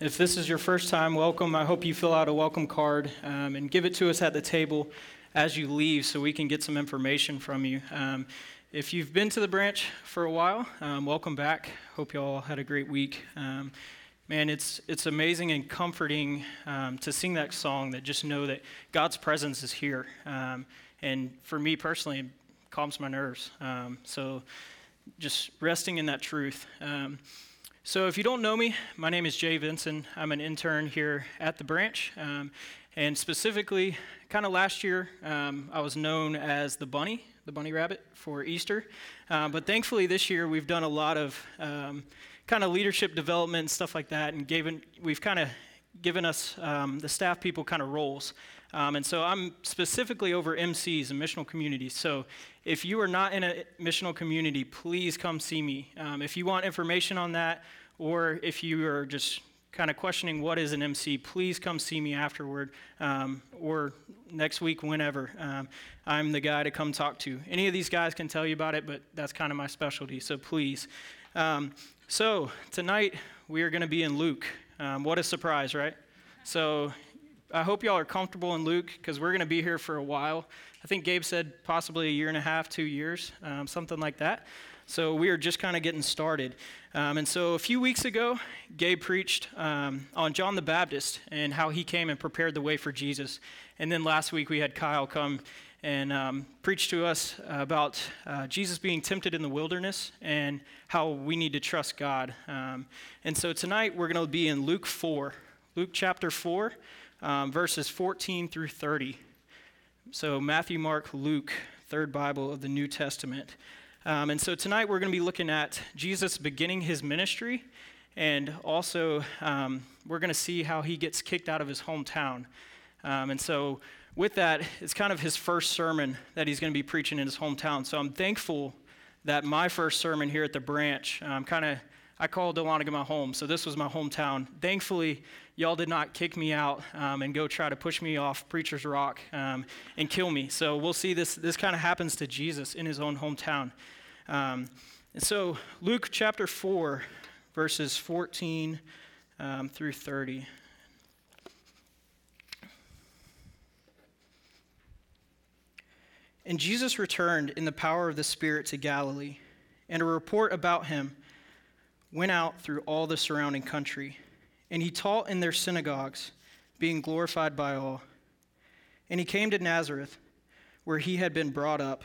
if this is your first time, welcome. I hope you fill out a welcome card um, and give it to us at the table as you leave so we can get some information from you. Um, if you've been to the branch for a while, um, welcome back. Hope you all had a great week. Um, man, it's, it's amazing and comforting um, to sing that song that just know that God's presence is here. Um, and for me personally, it calms my nerves. so just resting in that truth. So, if you don't know me, my name is Jay Vinson. I'm an intern here at the branch. Um, and specifically, kind of last year, um, I was known as the bunny, the bunny rabbit for Easter. Uh, but thankfully, this year, we've done a lot of um, kind of leadership development and stuff like that. And given, we've kind of given us, um, the staff people, kind of roles. Um, and so I'm specifically over MCs and missional communities. So if you are not in a missional community, please come see me. Um, if you want information on that, or if you are just kind of questioning what is an MC, please come see me afterward um, or next week, whenever. Um, I'm the guy to come talk to. Any of these guys can tell you about it, but that's kind of my specialty, so please. Um, so tonight we are going to be in Luke. Um, what a surprise, right? So I hope y'all are comfortable in Luke because we're going to be here for a while. I think Gabe said possibly a year and a half, two years, um, something like that. So we are just kind of getting started. Um, and so a few weeks ago, Gabe preached um, on John the Baptist and how he came and prepared the way for Jesus. And then last week we had Kyle come and um, preach to us about uh, Jesus being tempted in the wilderness and how we need to trust God. Um, and so tonight we're going to be in Luke 4, Luke chapter 4, um, verses 14 through 30. So Matthew, Mark, Luke, third Bible of the New Testament. Um, and so tonight we're going to be looking at Jesus beginning his ministry, and also um, we're going to see how he gets kicked out of his hometown. Um, and so, with that, it's kind of his first sermon that he's going to be preaching in his hometown. So, I'm thankful that my first sermon here at the branch, um, kind of, I call Dahlonega my home. So, this was my hometown. Thankfully, y'all did not kick me out um, and go try to push me off Preacher's Rock um, and kill me. So, we'll see this, this kind of happens to Jesus in his own hometown. Um, and so, Luke chapter 4, verses 14 um, through 30. And Jesus returned in the power of the Spirit to Galilee, and a report about him went out through all the surrounding country. And he taught in their synagogues, being glorified by all. And he came to Nazareth, where he had been brought up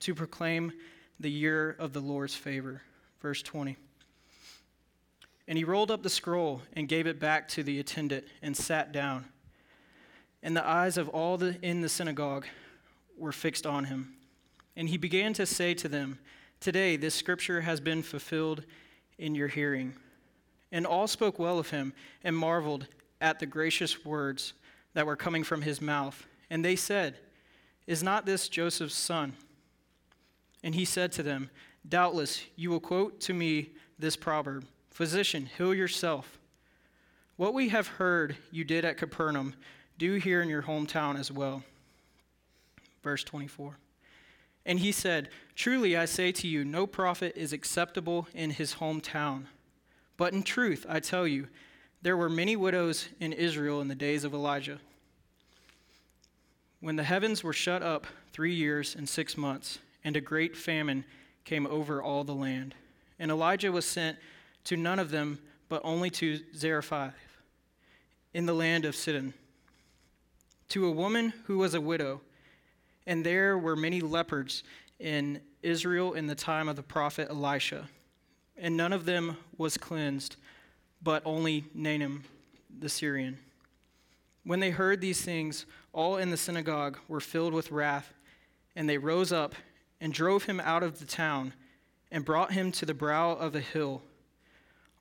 to proclaim the year of the Lord's favor. Verse 20. And he rolled up the scroll and gave it back to the attendant and sat down. And the eyes of all the, in the synagogue were fixed on him. And he began to say to them, Today this scripture has been fulfilled in your hearing. And all spoke well of him and marveled at the gracious words that were coming from his mouth. And they said, Is not this Joseph's son? And he said to them, Doubtless you will quote to me this proverb Physician, heal yourself. What we have heard you did at Capernaum, do here in your hometown as well. Verse 24. And he said, Truly I say to you, no prophet is acceptable in his hometown. But in truth, I tell you, there were many widows in Israel in the days of Elijah. When the heavens were shut up three years and six months, and a great famine came over all the land. And Elijah was sent to none of them, but only to Zarephath in the land of Sidon, to a woman who was a widow. And there were many lepers in Israel in the time of the prophet Elisha, and none of them was cleansed, but only Naaman the Syrian. When they heard these things, all in the synagogue were filled with wrath, and they rose up and drove him out of the town and brought him to the brow of a hill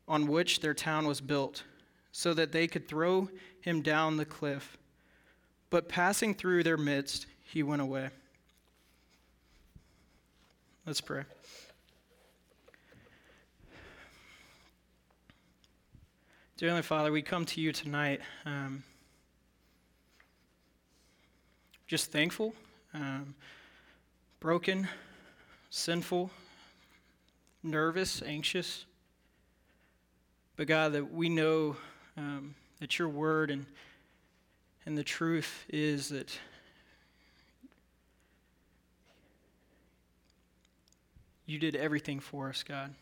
on which their town was built, so that they could throw him down the cliff. But passing through their midst, he went away. Let's pray. Dear Heavenly Father, we come to you tonight um, just thankful, um, broken, sinful, nervous, anxious. But God, that we know um, that your word and, and the truth is that you did everything for us, God.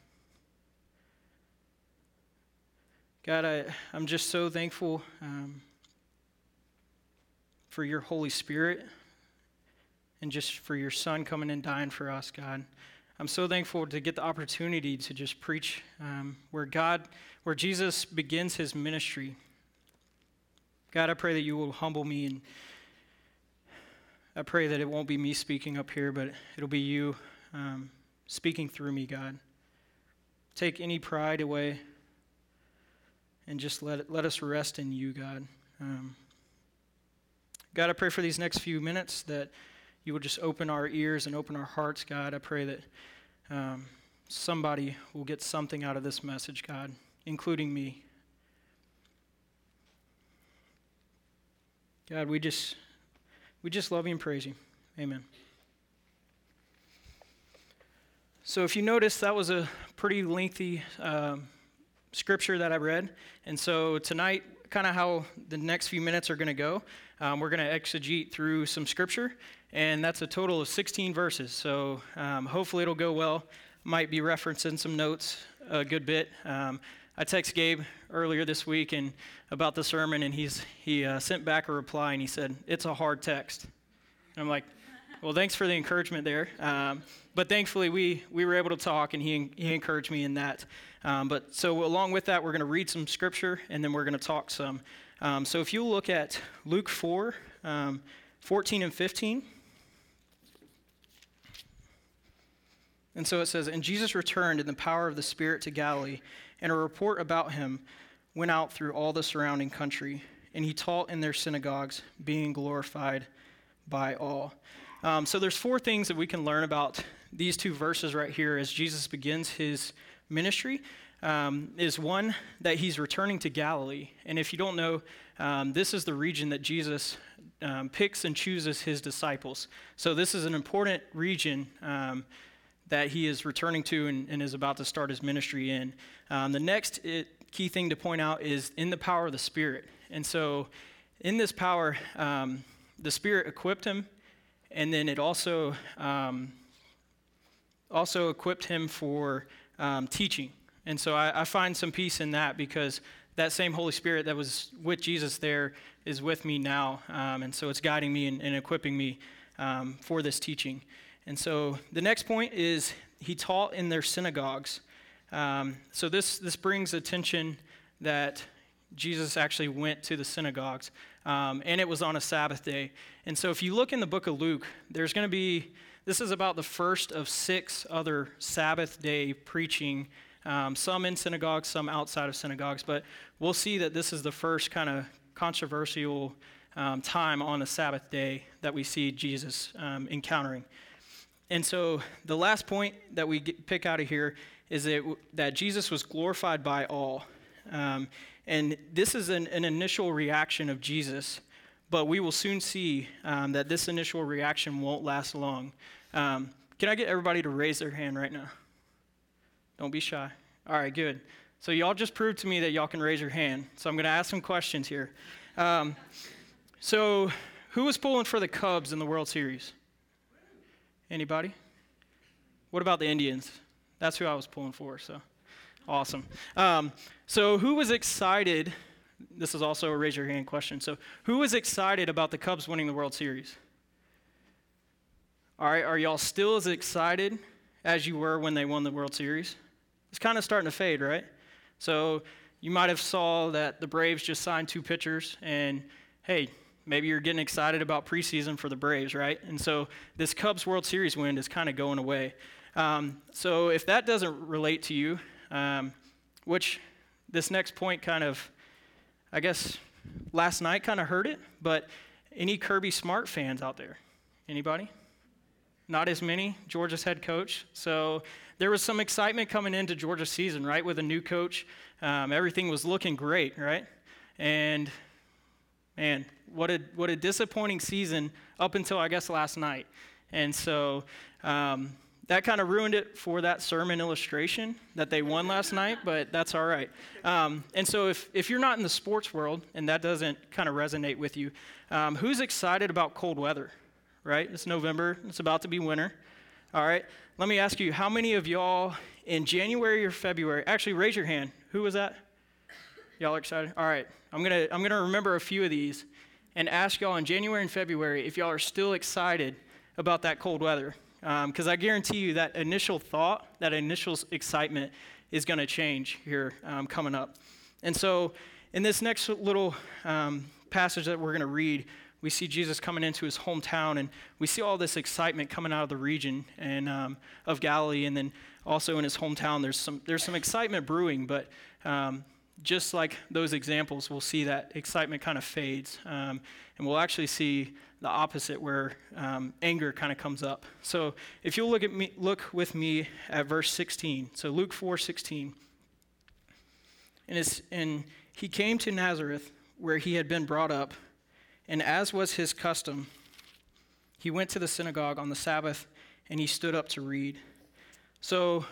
God, I, I'm just so thankful um, for your Holy Spirit and just for your Son coming and dying for us, God. I'm so thankful to get the opportunity to just preach um, where God, where Jesus begins his ministry. God, I pray that you will humble me and I pray that it won't be me speaking up here, but it'll be you um, speaking through me, God. Take any pride away and just let, it, let us rest in you, God. Um, God, I pray for these next few minutes that you will just open our ears and open our hearts, God. I pray that um, somebody will get something out of this message, God, including me. God, we just we just love you and praise you. Amen. So, if you notice, that was a pretty lengthy um, scripture that I read. And so tonight, kind of how the next few minutes are going to go, um, we're going to exegete through some scripture, and that's a total of 16 verses. So um, hopefully it'll go well. Might be referencing some notes a good bit. Um, I texted Gabe earlier this week and about the sermon, and he's he uh, sent back a reply, and he said it's a hard text. And I'm like, well, thanks for the encouragement there. Um, but thankfully, we, we were able to talk, and he, he encouraged me in that. Um, but so, along with that, we're going to read some scripture, and then we're going to talk some. Um, so, if you look at Luke 4 um, 14 and 15. And so it says, And Jesus returned in the power of the Spirit to Galilee, and a report about him went out through all the surrounding country, and he taught in their synagogues, being glorified by all. Um, so there's four things that we can learn about these two verses right here as Jesus begins his ministry. Um, is one that he's returning to Galilee. And if you don't know, um, this is the region that Jesus um, picks and chooses his disciples. So this is an important region um, that he is returning to and, and, is about to start his ministry in. Um, the next it, key thing to point out is in the power of the Spirit. And so in this power, the Spirit equipped him and then it also um, also equipped him for um, teaching. And so I, I, find some peace in that because that same Holy Spirit that was with Jesus there is with me now, um, and so it's guiding me and, and equipping me um, for this teaching. And so the next point is he taught in their synagogues. Um, so this this brings attention that Jesus actually went to the synagogues um, and it was on a Sabbath day. And so if you look in the book of Luke, there's going to be, this is about the first of six other Sabbath day preaching, um, some in synagogues, some outside of synagogues, but we'll see that this is the first kind of controversial um, time on a Sabbath day that we see Jesus um, encountering. And so the last point that we get, pick out of here is that, that Jesus was glorified by all. And this is an, an, initial reaction of Jesus, but we will soon see um, that this initial reaction won't last long. Um, can I get everybody to raise their hand right now? Don't be shy. All right, good. So, y'all just proved to me that y'all can raise your hand. So, I'm going to ask some questions here. Um, so, who was pulling for the Cubs in the World Series? Anybody? What about the Indians? That's who I was pulling for, so. Awesome. Um, so, who was excited? This is also a raise your hand question. So, who was excited about the Cubs winning the World Series? All right, are y'all still as excited as you were when they won the World Series? It's kind of starting to fade, right? So, you might have saw that the Braves just signed two pitchers, and hey, maybe you're getting excited about preseason for the Braves, right? And so, this Cubs World Series win is kind of going away. Um, so, if that doesn't relate to you, um, which this next point kind of I guess last night kind of heard it, but any Kirby Smart fans out there? Anybody? Not as many. Georgia's head coach. So there was some excitement coming into Georgia's season, right? With a new coach, um, everything was looking great, right? And man, what a what a disappointing season up until I guess last night. And so um, that kind of ruined it for that sermon illustration that they won last night, but that's all right. Um, and so, if, if you're not in the sports world and that doesn't kind of resonate with you, um, who's excited about cold weather? Right? It's November, it's about to be winter. All right, let me ask you how many of y'all in January or February, actually, raise your hand. Who was that? Y'all are excited? All right, I'm gonna, I'm gonna remember a few of these and ask y'all in January and February if y'all are still excited about that cold weather because um, I guarantee you that initial thought, that initial excitement is going to change here um, coming up. And so, in this next little um, passage that we're going to read, we see Jesus coming into his hometown, and we see all this excitement coming out of the region and um, of Galilee, and then also in his hometown, there's some there's some excitement brewing, but um, just like those examples, we'll see that excitement kind of fades, um, and we'll actually see the opposite, where um, anger kind of comes up. So if you'll look at me, look with me at verse 16. So Luke 4, 16. And, it's, and he came to Nazareth, where he had been brought up, and as was his custom, he went to the synagogue on the Sabbath, and he stood up to read. So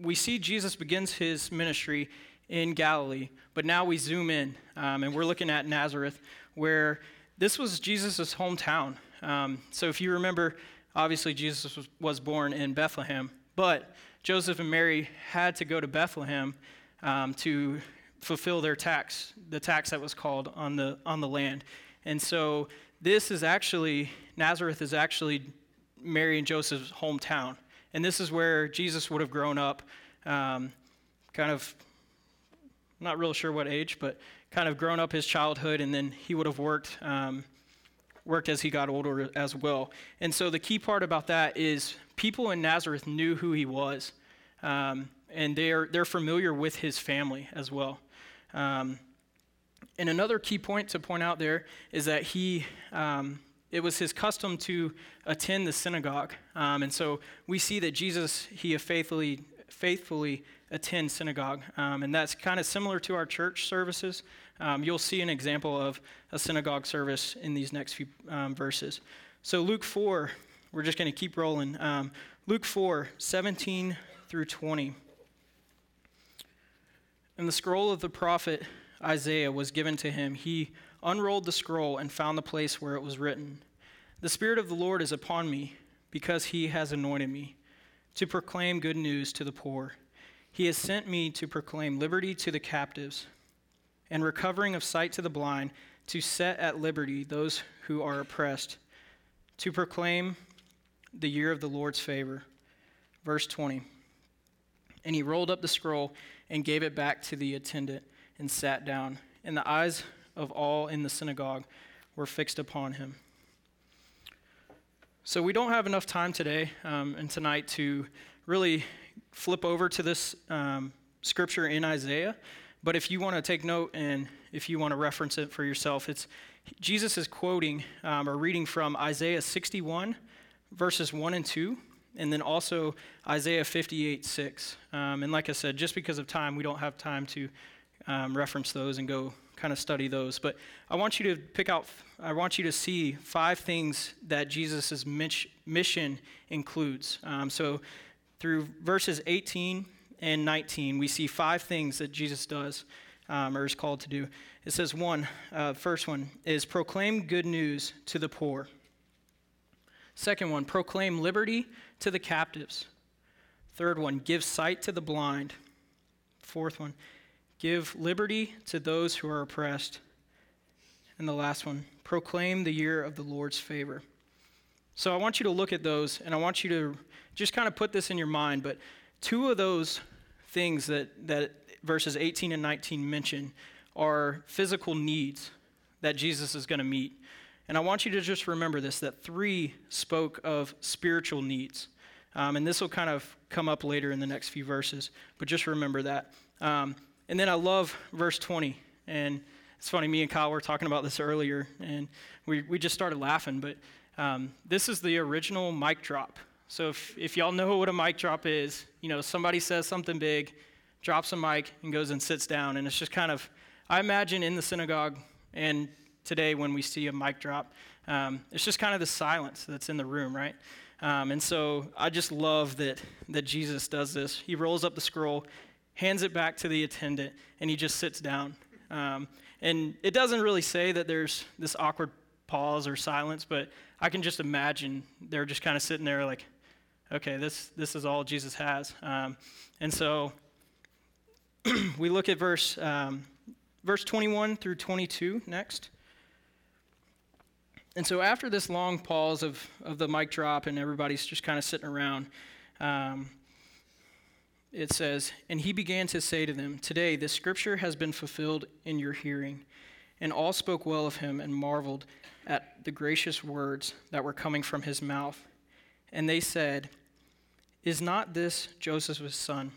we see Jesus begins his ministry in Galilee, but now we zoom in, um, and we're looking at Nazareth, where this was Jesus' hometown. Um, so if you remember, obviously Jesus was, was, born in Bethlehem, but Joseph and Mary had to go to Bethlehem um, to fulfill their tax, the tax that was called on the, on the land. And so this is actually, Nazareth is actually Mary and Joseph's hometown. And this is where Jesus would have grown up, um, kind of, not real sure what age, but kind of grown up his childhood, and then he would have worked um, worked as he got older as well. And so the key part about that is people in Nazareth knew who he was, um, and they're they're familiar with his family as well. Um, and another key point to point out there is that he. Um, it was his custom to attend the synagogue, um, and so we see that Jesus he faithfully faithfully attend synagogue. Um, and that's kind of similar to our church services. Um, you'll see an example of a synagogue service in these next few um, verses. So, Luke 4, we're just going to keep rolling. Um, Luke 4, 17 through 20. And the scroll of the prophet Isaiah was given to him. He unrolled the scroll and found the place where it was written The Spirit of the Lord is upon me, because he has anointed me to proclaim good news to the poor. He has sent me to proclaim liberty to the captives and recovering of sight to the blind, to set at liberty those who are oppressed, to proclaim the year of the Lord's favor. Verse 20. And he rolled up the scroll and gave it back to the attendant and sat down. And the eyes of all in the synagogue were fixed upon him. So we don't have enough time today um, and tonight to really flip over to this um, scripture in Isaiah. But if you want to take note and if you want to reference it for yourself, it's Jesus is quoting um, or reading from Isaiah 61, verses 1 and 2, and then also Isaiah 58, 6. Um, and like I said, just because of time, we don't have time to um, reference those and go kind of study those. But I want you to pick out, I want you to see five things that Jesus' mission includes. Um, so through verses 18 and 19, we see five things that Jesus does um, or is called to do. It says, one, uh, first one is proclaim good news to the poor. Second one, proclaim liberty to the captives. Third one, give sight to the blind. Fourth one, give liberty to those who are oppressed. And the last one, proclaim the year of the Lord's favor. So I want you to look at those and I want you to just kind of put this in your mind, but two of those things that, that verses 18 and 19 mention are physical needs that Jesus is going to meet. And I want you to just remember this that three spoke of spiritual needs. Um, and this will kind of come up later in the next few verses, but just remember that. Um, and then I love verse 20. And it's funny, me and Kyle were talking about this earlier, and we, we just started laughing, but um, this is the original mic drop. So if, if y'all know what a mic drop is, you know, somebody says something big, drops a mic, and goes and sits down, and it's just kind of, I imagine in the synagogue and today when we see a mic drop, um, it's just kind of the silence that's in the room, right? Um, and so I just love that, that Jesus does this. He rolls up the scroll, hands it back to the attendant, and he just sits down. Um, and it doesn't really say that there's this awkward pause or silence, but I can just imagine they're just kind of sitting there like, okay, this, this is all Jesus has. Um, and so we look at verse, um, verse 21 through 22 next. And so after this long pause of, of the mic drop and everybody's just kind of sitting around, um, it says, And he began to say to them, Today this scripture has been fulfilled in your hearing. And all spoke well of him and marveled at the gracious words that were coming from his mouth. And they said, Is not this Joseph's son?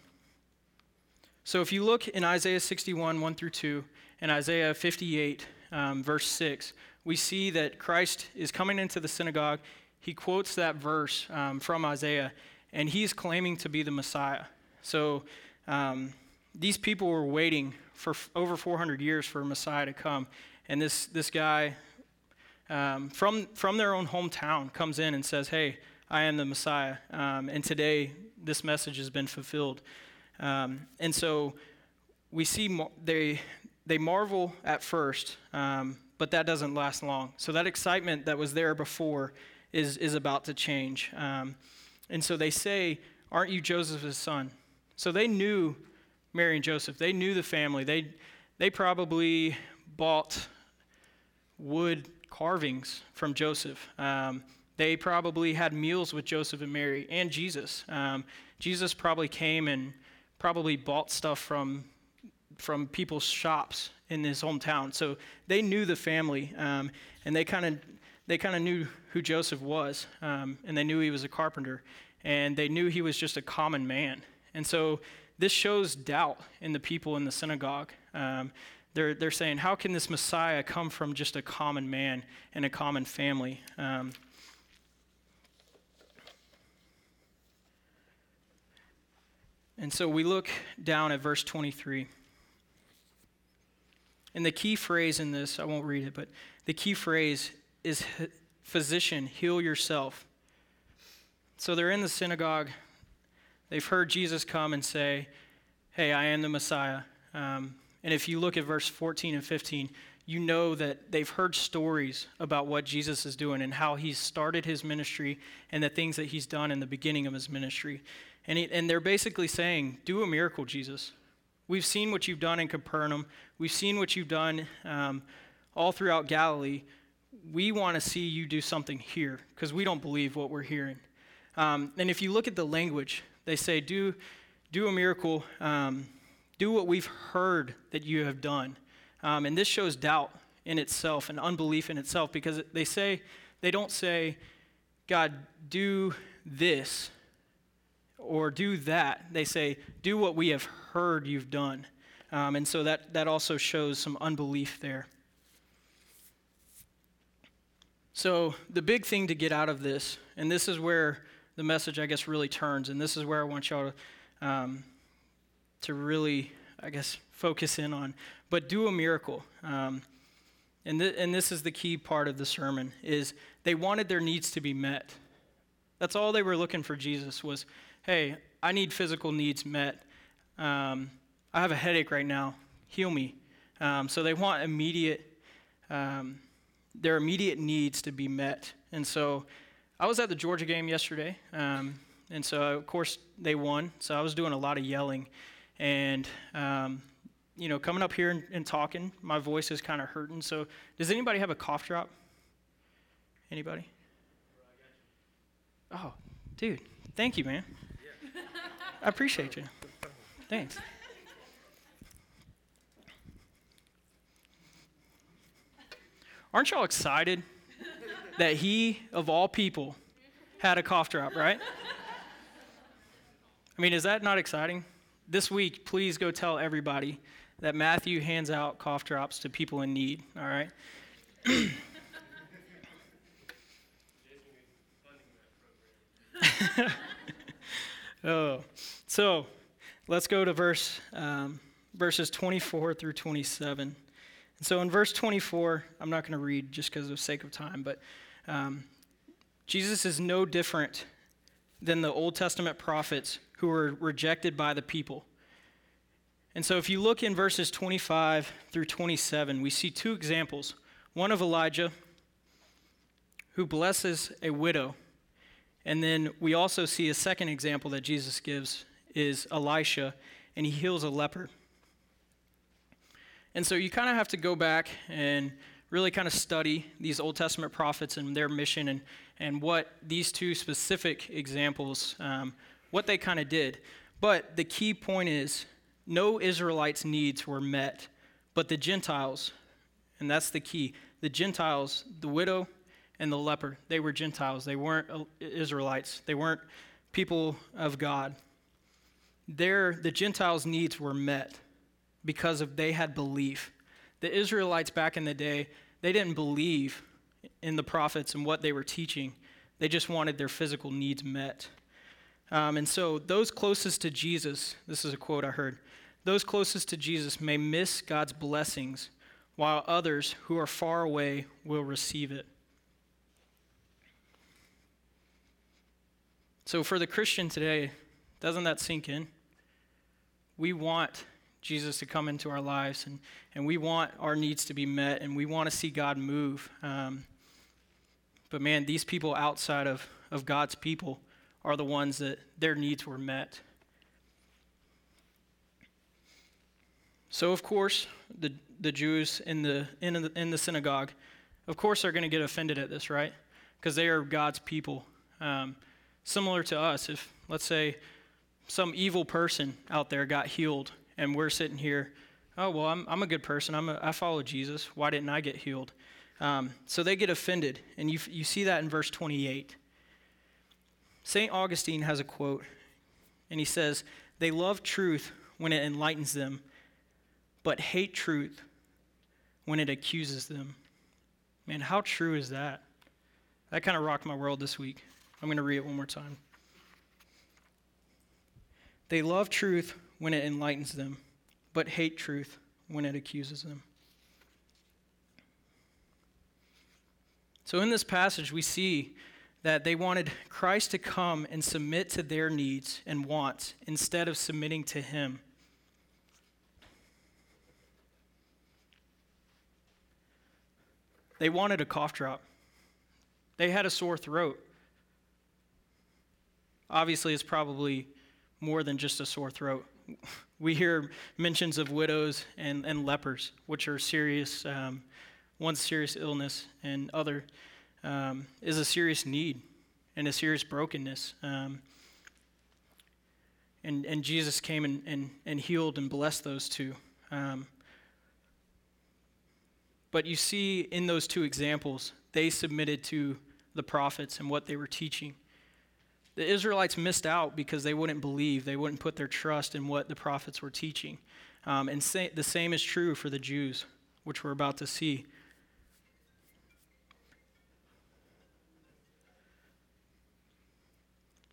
So if you look in Isaiah 61, 1 through 2, and Isaiah 58, um, verse 6, we see that Christ is coming into the synagogue. He quotes that verse um, from Isaiah, and he's claiming to be the Messiah. So um, these people were waiting for over 400 years for a Messiah to come. And this, this guy um, from, from their own hometown comes in and says, Hey, I am the Messiah. Um, and today, this message has been fulfilled. Um, and so we see they, they marvel at first, um, but that doesn't last long. So that excitement that was there before is, is about to change. Um, and so they say, Aren't you Joseph's son? So they knew Mary and Joseph. They knew the family. They, they probably bought wood carvings from Joseph. Um, they probably had meals with Joseph and Mary and Jesus. Um, Jesus probably came and probably bought stuff from, from people's shops in his hometown. So they knew the family, um, and they kind of they kind of knew who Joseph was, um, and they knew he was a carpenter, and they knew he was just a common man. And so this shows doubt in the people in the synagogue. Um, they're, they're saying, How can this Messiah come from just a common man and a common family? Um, and so we look down at verse 23. And the key phrase in this, I won't read it, but the key phrase is physician, heal yourself. So they're in the synagogue. They've heard Jesus come and say, Hey, I am the Messiah. Um, and if you look at verse 14 and 15, you know that they've heard stories about what Jesus is doing and how he's started his ministry and the things that he's done in the beginning of his ministry. And, he, and they're basically saying, Do a miracle, Jesus. We've seen what you've done in Capernaum, we've seen what you've done um, all throughout Galilee. We want to see you do something here because we don't believe what we're hearing. Um, and if you look at the language, they say, do, do a miracle, um, do what we've heard that you have done. Um, and this shows doubt in itself and unbelief in itself because they say, they don't say, God, do this or do that. They say, do what we have heard you've done. Um, and so that, that also shows some unbelief there. So, the big thing to get out of this, and this is where the message, I guess, really turns. And this is where I want y'all to, um, to really, I guess, focus in on. But do a miracle. Um, and, th- and this is the key part of the sermon is they wanted their needs to be met. That's all they were looking for Jesus was, hey, I need physical needs met. Um, I have a headache right now. Heal me. Um, so they want immediate, um, their immediate needs to be met. And so I was at the Georgia game yesterday, um, and so of course they won. So I was doing a lot of yelling, and um, you know, coming up here and, and talking, my voice is kind of hurting. So does anybody have a cough drop? Anybody? Oh, dude, thank you, man. I appreciate you. Thanks. Aren't y'all excited that he, of all people, had a cough drop, right? I mean, is that not exciting? This week, please go tell everybody that Matthew hands out cough drops to people in need, all right? oh, so let's go to verse um, verses 24 through 27. And so in verse 24, I'm not going to read just because of sake of time, but um, Jesus is no different than the Old Testament prophets who were rejected by the people. And so if you look in verses 25 through 27, we see two examples one of Elijah, who blesses a widow. And then we also see a second example that Jesus gives is Elisha, and he heals a leper. And so you kind of have to go back and really kind of study these Old Testament prophets and their mission and, and what these two specific examples, um, what they kind of did. But the key point is no Israelites' needs were met, but the Gentiles, and that's the key, the Gentiles, the widow and the leper, they were Gentiles. They weren't uh, Israelites. They weren't people of God. Their, the Gentiles' needs were met because of they had belief. The Israelites back in the day, they didn't believe in the prophets and what they were teaching. They just wanted their physical needs met. Um, and so, those closest to Jesus, this is a quote I heard, those closest to Jesus may miss God's blessings, while others who are far away will receive it. So, for the Christian today, doesn't that sink in? We want Jesus to come into our lives, and, and we want our needs to be met, and we want to see God move. Um, but man, these people outside of, of God's people are the ones that their needs were met. So, of course, the, the Jews in the, in, the, in the synagogue, of course, are going to get offended at this, right? Because they are God's people. Um, similar to us, if, let's say, some evil person out there got healed, and we're sitting here, oh, well, I'm, I'm a good person. I'm a, I follow Jesus. Why didn't I get healed? Um, so they get offended. And you, you see that in verse 28. St. Augustine has a quote, and he says, They love truth when it enlightens them but hate truth when it accuses them. Man, how true is that? That kind of rocked my world this week. I'm going to read it one more time. They love truth when it enlightens them, but hate truth when it accuses them. So, in this passage, we see that they wanted Christ to come and submit to their needs and wants instead of submitting to Him. They wanted a cough drop. They had a sore throat. Obviously, it's probably more than just a sore throat. We hear mentions of widows and, and lepers, which are serious, um, one serious illness, and other um, is a serious need and a serious brokenness. Um, and, and Jesus came and, and, and healed and blessed those two. Um, but you see in those two examples, they submitted to the prophets and what they were teaching. The Israelites missed out because they wouldn't believe, they wouldn't put their trust in what the prophets were teaching. Um, and the same is true for the Jews, which we're about to see.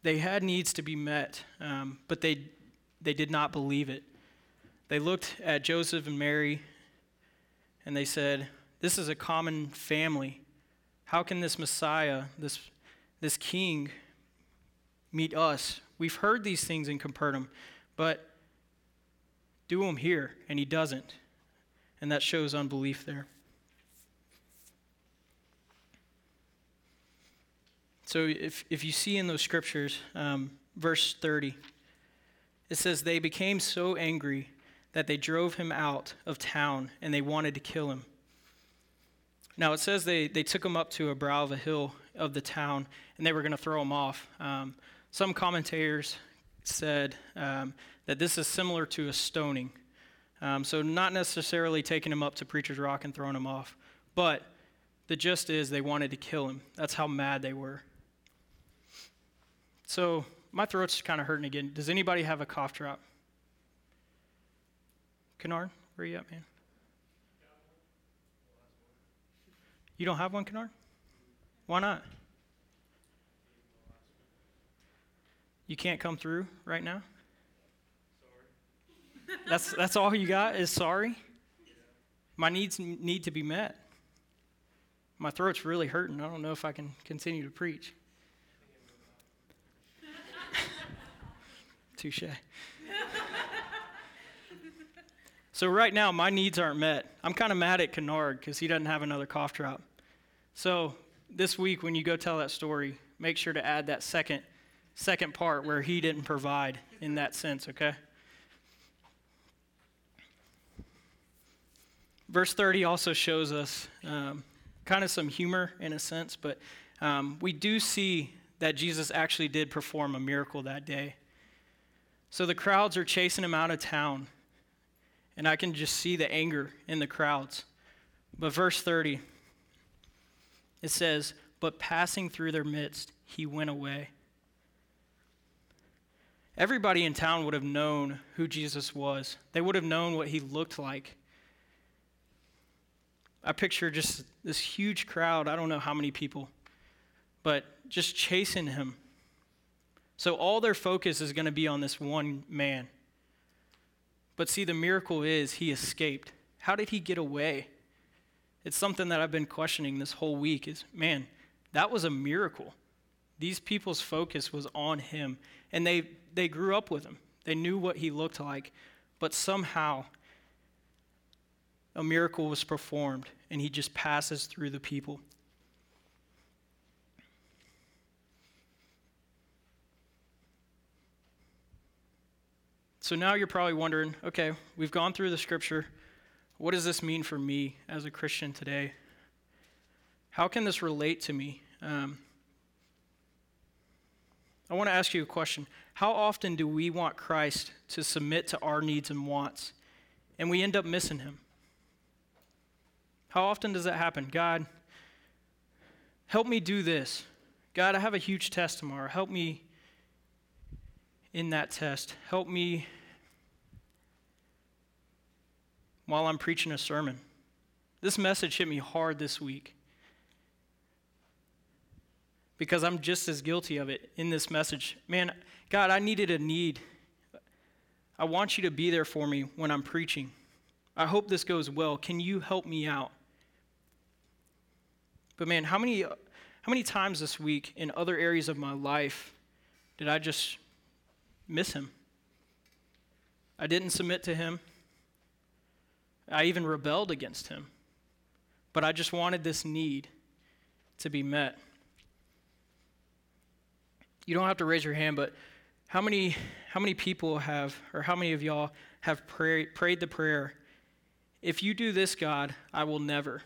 They had needs to be met, um, but they, they did not believe it. They looked at Joseph and Mary and they said, This is a common family. How can this Messiah, this, this king, meet us? We've heard these things in Capernaum, but do them here, and he doesn't. And that shows unbelief there. So if, if you see in those scriptures, um, verse 30, it says, They became so angry that they drove him out of town and they wanted to kill him. Now, it says they, they took him up to a brow of a hill of the town and they were going to throw him off. Um, some commentators said um, that this is similar to a stoning. Um, so, not necessarily taking him up to Preacher's Rock and throwing him off, but the gist is they wanted to kill him. That's how mad they were. So, my throat's kind of hurting again. Does anybody have a cough drop? Kennard, Where are you at, man? You don't have one, Kennard? Why not? You can't come through right now? Sorry. That's, that's all you got is sorry? My needs need to be met. My throat's really hurting. I don't know if I can continue to preach. Touche. so, right now, my needs aren't met. I'm kind of mad at Kennard because he doesn't have another cough drop. So, this week, when you go tell that story, make sure to add that second, second part where he didn't provide in that sense, okay? Verse 30 also shows us um, kind of some humor in a sense, but um, we do see that Jesus actually did perform a miracle that day. So the crowds are chasing him out of town, and I can just see the anger in the crowds. But verse 30, it says, But passing through their midst, he went away. Everybody in town would have known who Jesus was, they would have known what he looked like. I picture just this huge crowd, I don't know how many people, but just chasing him. So all their focus is going to be on this one man. But see, the miracle is he escaped. How did he get away? It's something that I've been questioning this whole week is man, that was a miracle. These people's focus was on him, and they, they grew up with him. They knew what he looked like, but somehow a miracle was performed, and he just passes through the people. So now you're probably wondering okay, we've gone through the scripture. What does this mean for me as a Christian today? How can this relate to me? Um, I want to ask you a question. How often do we want Christ to submit to our needs and wants, and we end up missing him? How often does that happen? God, help me do this. God, I have a huge test tomorrow. Help me in that test. Help me while I'm preaching a sermon. This message hit me hard this week because I'm just as guilty of it in this message. Man, God, I needed a need. I want you to be there for me when I'm preaching. I hope this goes well. Can you help me out? But man, how many, how many times this week in other areas of my life did I just miss him? I didn't submit to him. I even rebelled against him. But I just wanted this need to be met. You don't have to raise your hand, but how many, how many people have, or how many of y'all have pray, prayed the prayer, if you do this, God, I will never?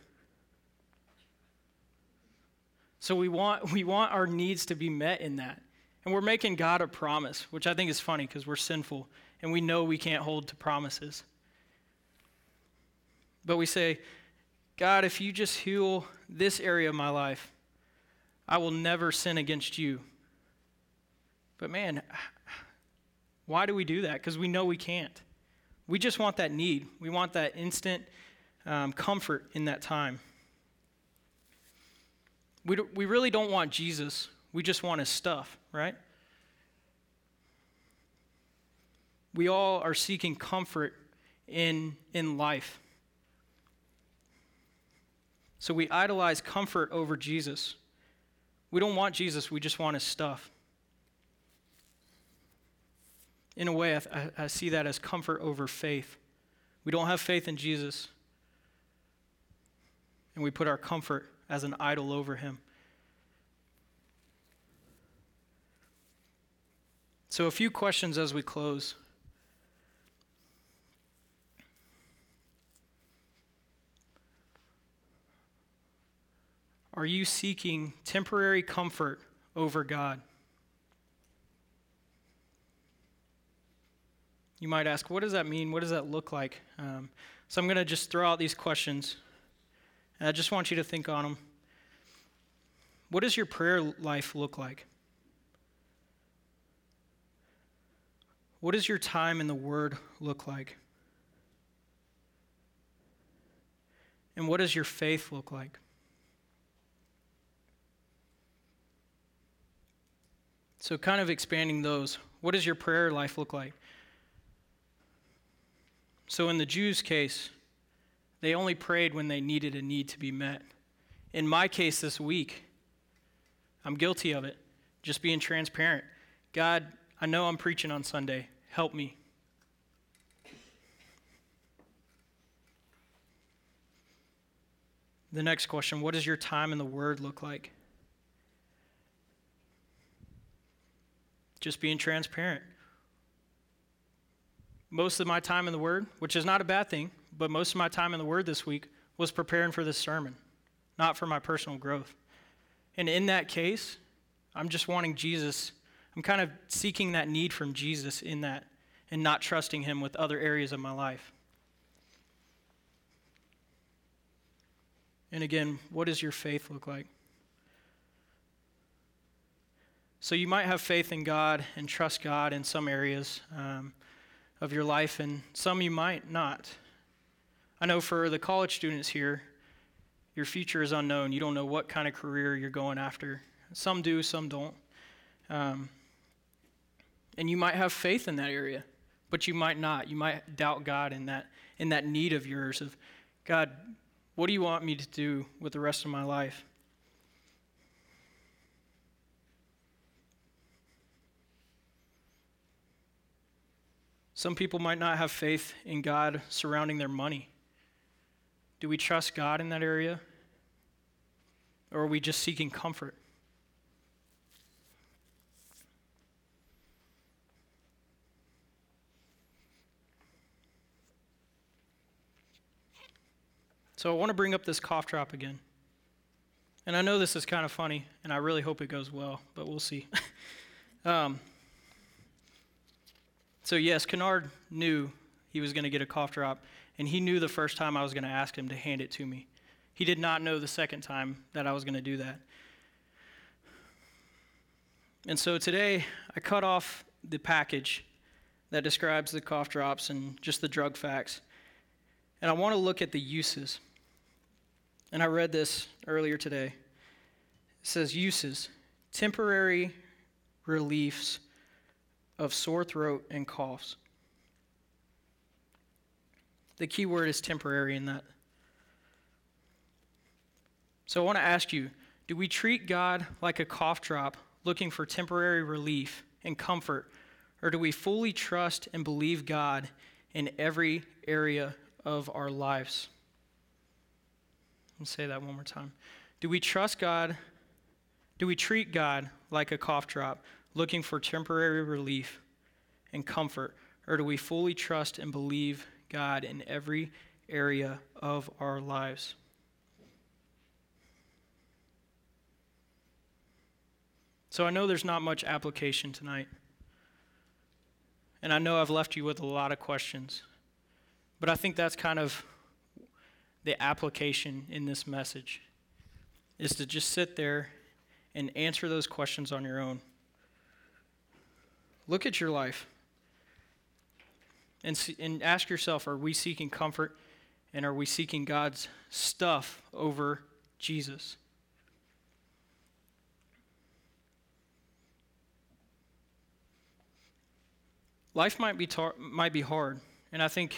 So we want, we want our needs to be met in that. And we're making God a promise, which I think is funny because we're sinful and we know we can't hold to promises. But we say, God, if you just heal this area of my life, I will never sin against you. But man, why do we do that? Because we know we can't. We just want that need. We want that instant um, comfort in that time. We, do, we really don't want Jesus, we just want his stuff, right? We all are seeking comfort in, in life. So we idolize comfort over Jesus. We don't want Jesus, we just want his stuff. In a way, I, I, see that as comfort over faith. We don't have faith in Jesus, and we put our comfort as an idol over him. So, a few questions as we close. Are you seeking temporary comfort over God? You might ask, what does that mean? What does that look like? Um, so I'm going to just throw out these questions. And I just want you to think on them. What does your prayer life look like? What does your time in the Word look like? And what does your faith look like? So, kind of expanding those, what does your prayer life look like? So, in the Jews' case, they only prayed when they needed a need to be met. In my case this week, I'm guilty of it, just being transparent. God, I know I'm preaching on Sunday. Help me. The next question What does your time in the Word look like? Just being transparent. Most of my time in the Word, which is not a bad thing, but most of my time in the Word this week was preparing for this sermon, not for my personal growth. And in that case, I'm just wanting Jesus, I'm kind of seeking that need from Jesus in that and not trusting Him with other areas of my life. And again, what does your faith look like? So you might have faith in God and trust God in some areas um, of your life, and some you might not. I know for the college students here, your future is unknown. You don't know what kind of career you're going after. Some do, some don't. Um, and you might have faith in that area, but you might not. You might doubt God in that in that need of yours of God, what do you want me to do with the rest of my life? Some people might not have faith in God surrounding their money. Do we trust God in that area? Or are we just seeking comfort? So I want to bring up this cough drop again. And I know this is kind of funny, and I really hope it goes well, but we'll see. um, so, yes, Kennard knew he was going to get a cough drop, and he knew the first time I was going to ask him to hand it to me. He did not know the second time that I was going to do that. And so today, I cut off the package that describes the cough drops and just the drug facts. And I want to look at the uses. And I read this earlier today. It says uses temporary reliefs of sore throat and coughs. The key word is temporary in that. So I want to ask you do we treat God like a cough drop looking for temporary relief and comfort, or do we fully trust and believe God in every area of our lives? Let's say that one more time. Do we trust God? Do we treat God like a cough drop, looking for temporary relief and comfort, or do we fully trust and believe God in every area of our lives? So I know there's not much application tonight. And I know I've left you with a lot of questions. But I think that's kind of the application in this message is to just sit there and answer those questions on your own. Look at your life and, see, and ask yourself are we seeking comfort and are we seeking God's stuff over Jesus? Life might be, tar- might be hard, and I think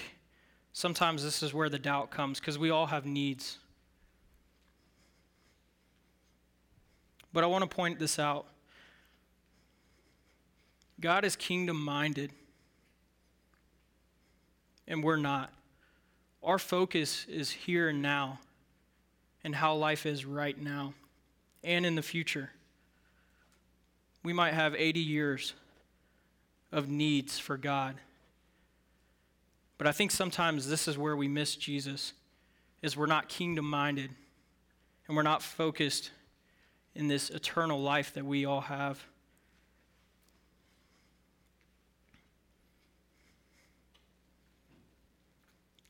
sometimes this is where the doubt comes because we all have needs. But I want to point this out God is kingdom minded, and we're not. Our focus is here and now, and how life is right now and in the future. We might have 80 years of needs for God. But I think sometimes this is where we miss Jesus is we're not kingdom minded and we're not focused in this eternal life that we all have.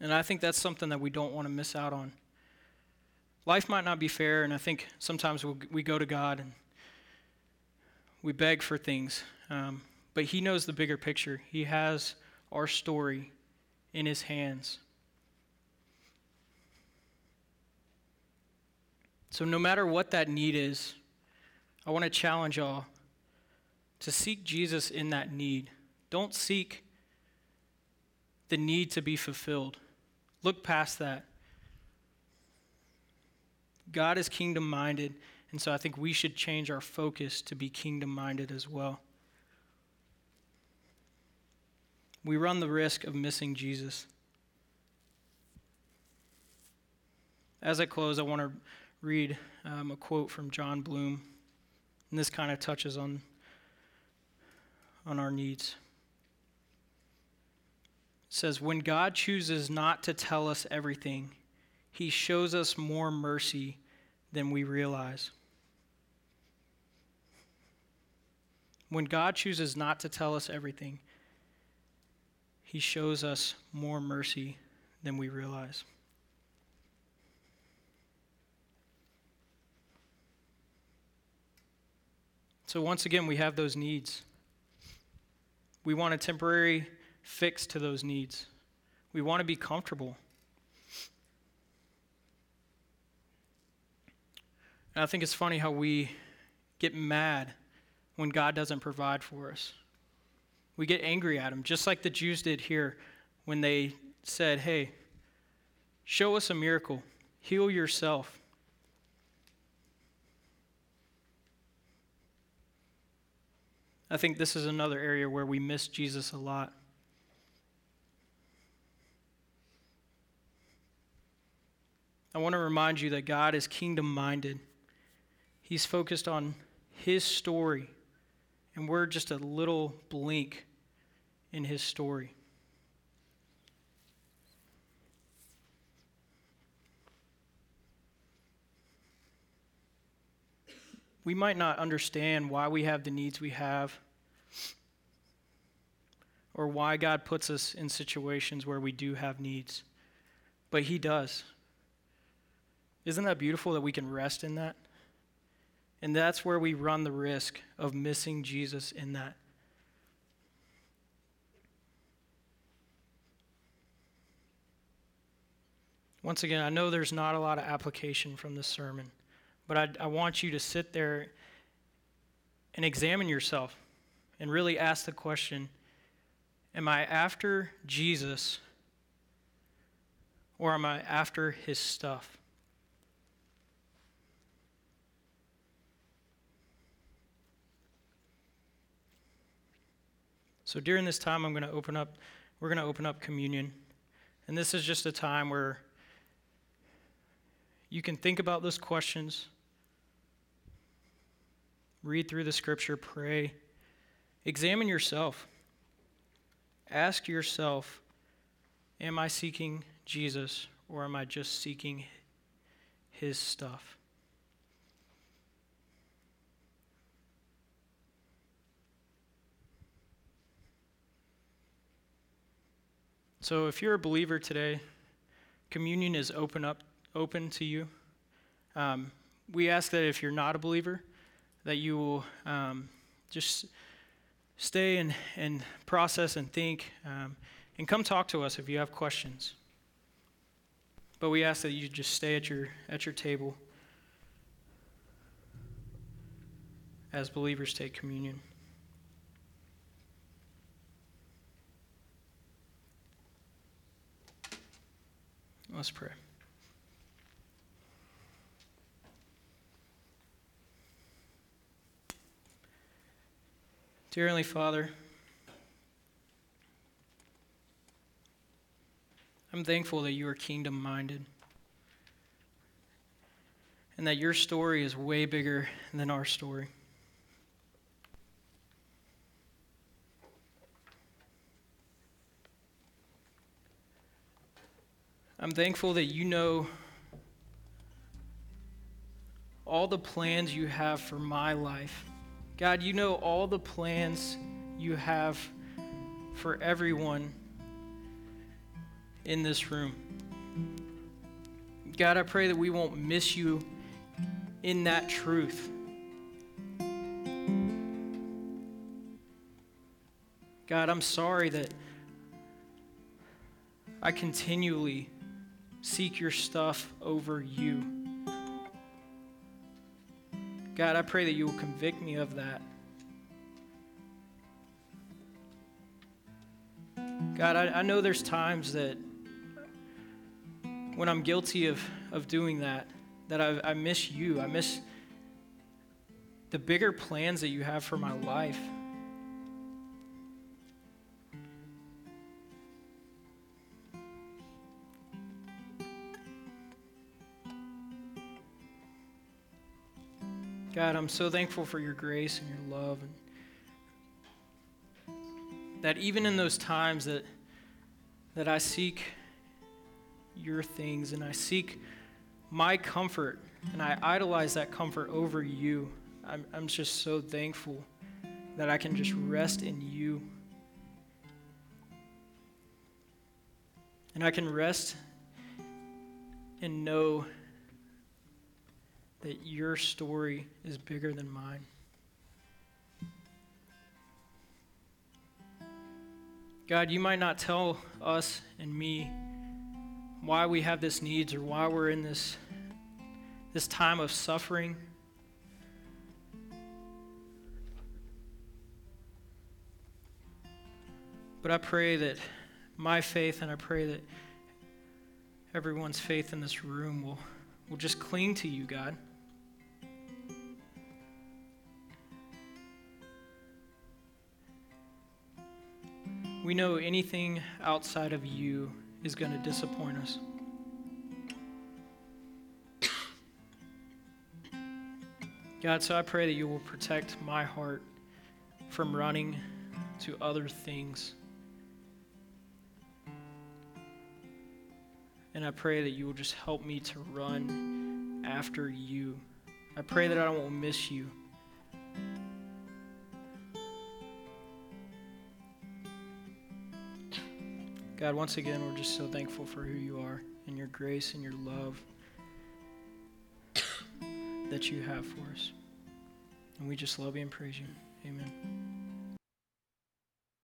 And I think that's something that we don't want to miss out on. Life might not be fair, and I think sometimes we'll, we go to God and we beg for things. Um, but He knows the bigger picture. He has our story in his hands. So, no matter what that need is, I want to challenge y'all to seek Jesus in that need. Don't seek the need to be fulfilled. Look past that. God is kingdom minded, and so I think we should change our focus to be kingdom minded as well. We run the risk of missing Jesus. As I close, I want to read um, a quote from Jon Bloom, and this kind of touches on, on our needs. Says, When God chooses not to tell us everything, he shows us more mercy than we realize. When God chooses not to tell us everything, he shows us more mercy than we realize. So, once again, we have those needs. We want a temporary fix to those needs. We want to be comfortable. And I think it's funny how we get mad when God doesn't provide for us. We get angry at Him, just like the Jews did here when they said, Hey, show us a miracle, heal yourself. I think this is another area where we miss Jesus a lot. I want to remind you that God is kingdom minded. He's focused on His story, and we're just a little blink in His story. we might not understand why we have the needs we have or why God puts us in situations where we do have needs, but He does. Isn't that beautiful that we can rest in that? And that's where we run the risk of missing Jesus in that. Once again, I know there's not a lot of application from this sermon. But I, I want you to sit there and examine yourself and really ask the question Am I after Jesus or am I after his stuff? So during this time, I'm going to open up, we're going to open up communion. And this is just a time where you can think about those questions read through the scripture, pray, examine yourself. Ask yourself Am I seeking Jesus or am I just seeking his stuff? So if you're a believer today, communion is open up open to you. Um, we ask that if you're not a believer, that you will um, just stay and, and process and think um, and come talk to us if you have questions. But we ask that you just stay at your, at your table as believers take communion. Let's pray. Dear Heavenly Father, I'm thankful that you are kingdom minded and that your story is way bigger than our story. I'm thankful that you know all the plans you have for my life. God, you know all the plans you have for everyone in this room. God, I pray that we won't miss you in that truth. God, I'm sorry that I continually seek your stuff over you. God, I pray that you will convict me of that. God, I, I know there's times that when I'm guilty of, of doing that, that I, I miss you. I miss the bigger plans that you have for my life. God, I'm so thankful for your grace and your love. And that even in those times that, that I seek your things and I seek my comfort and I idolize that comfort over you, I'm, I'm just so thankful that I can just rest in you. And I can rest and know that your story is bigger than mine. God, you might not tell us and me why we have this needs or why we're in this, this time of suffering. But I pray that my faith and I pray that everyone's faith in this room will, will just cling to you, God. We know anything outside of you is going to disappoint us. God, so I pray that you will protect my heart from running to other things. And I pray that you will just help me to run after you. I pray that I won't miss you. God, once again, we're just so thankful for who you are and your grace and your love that you have for us. And we just love you and praise you. Amen.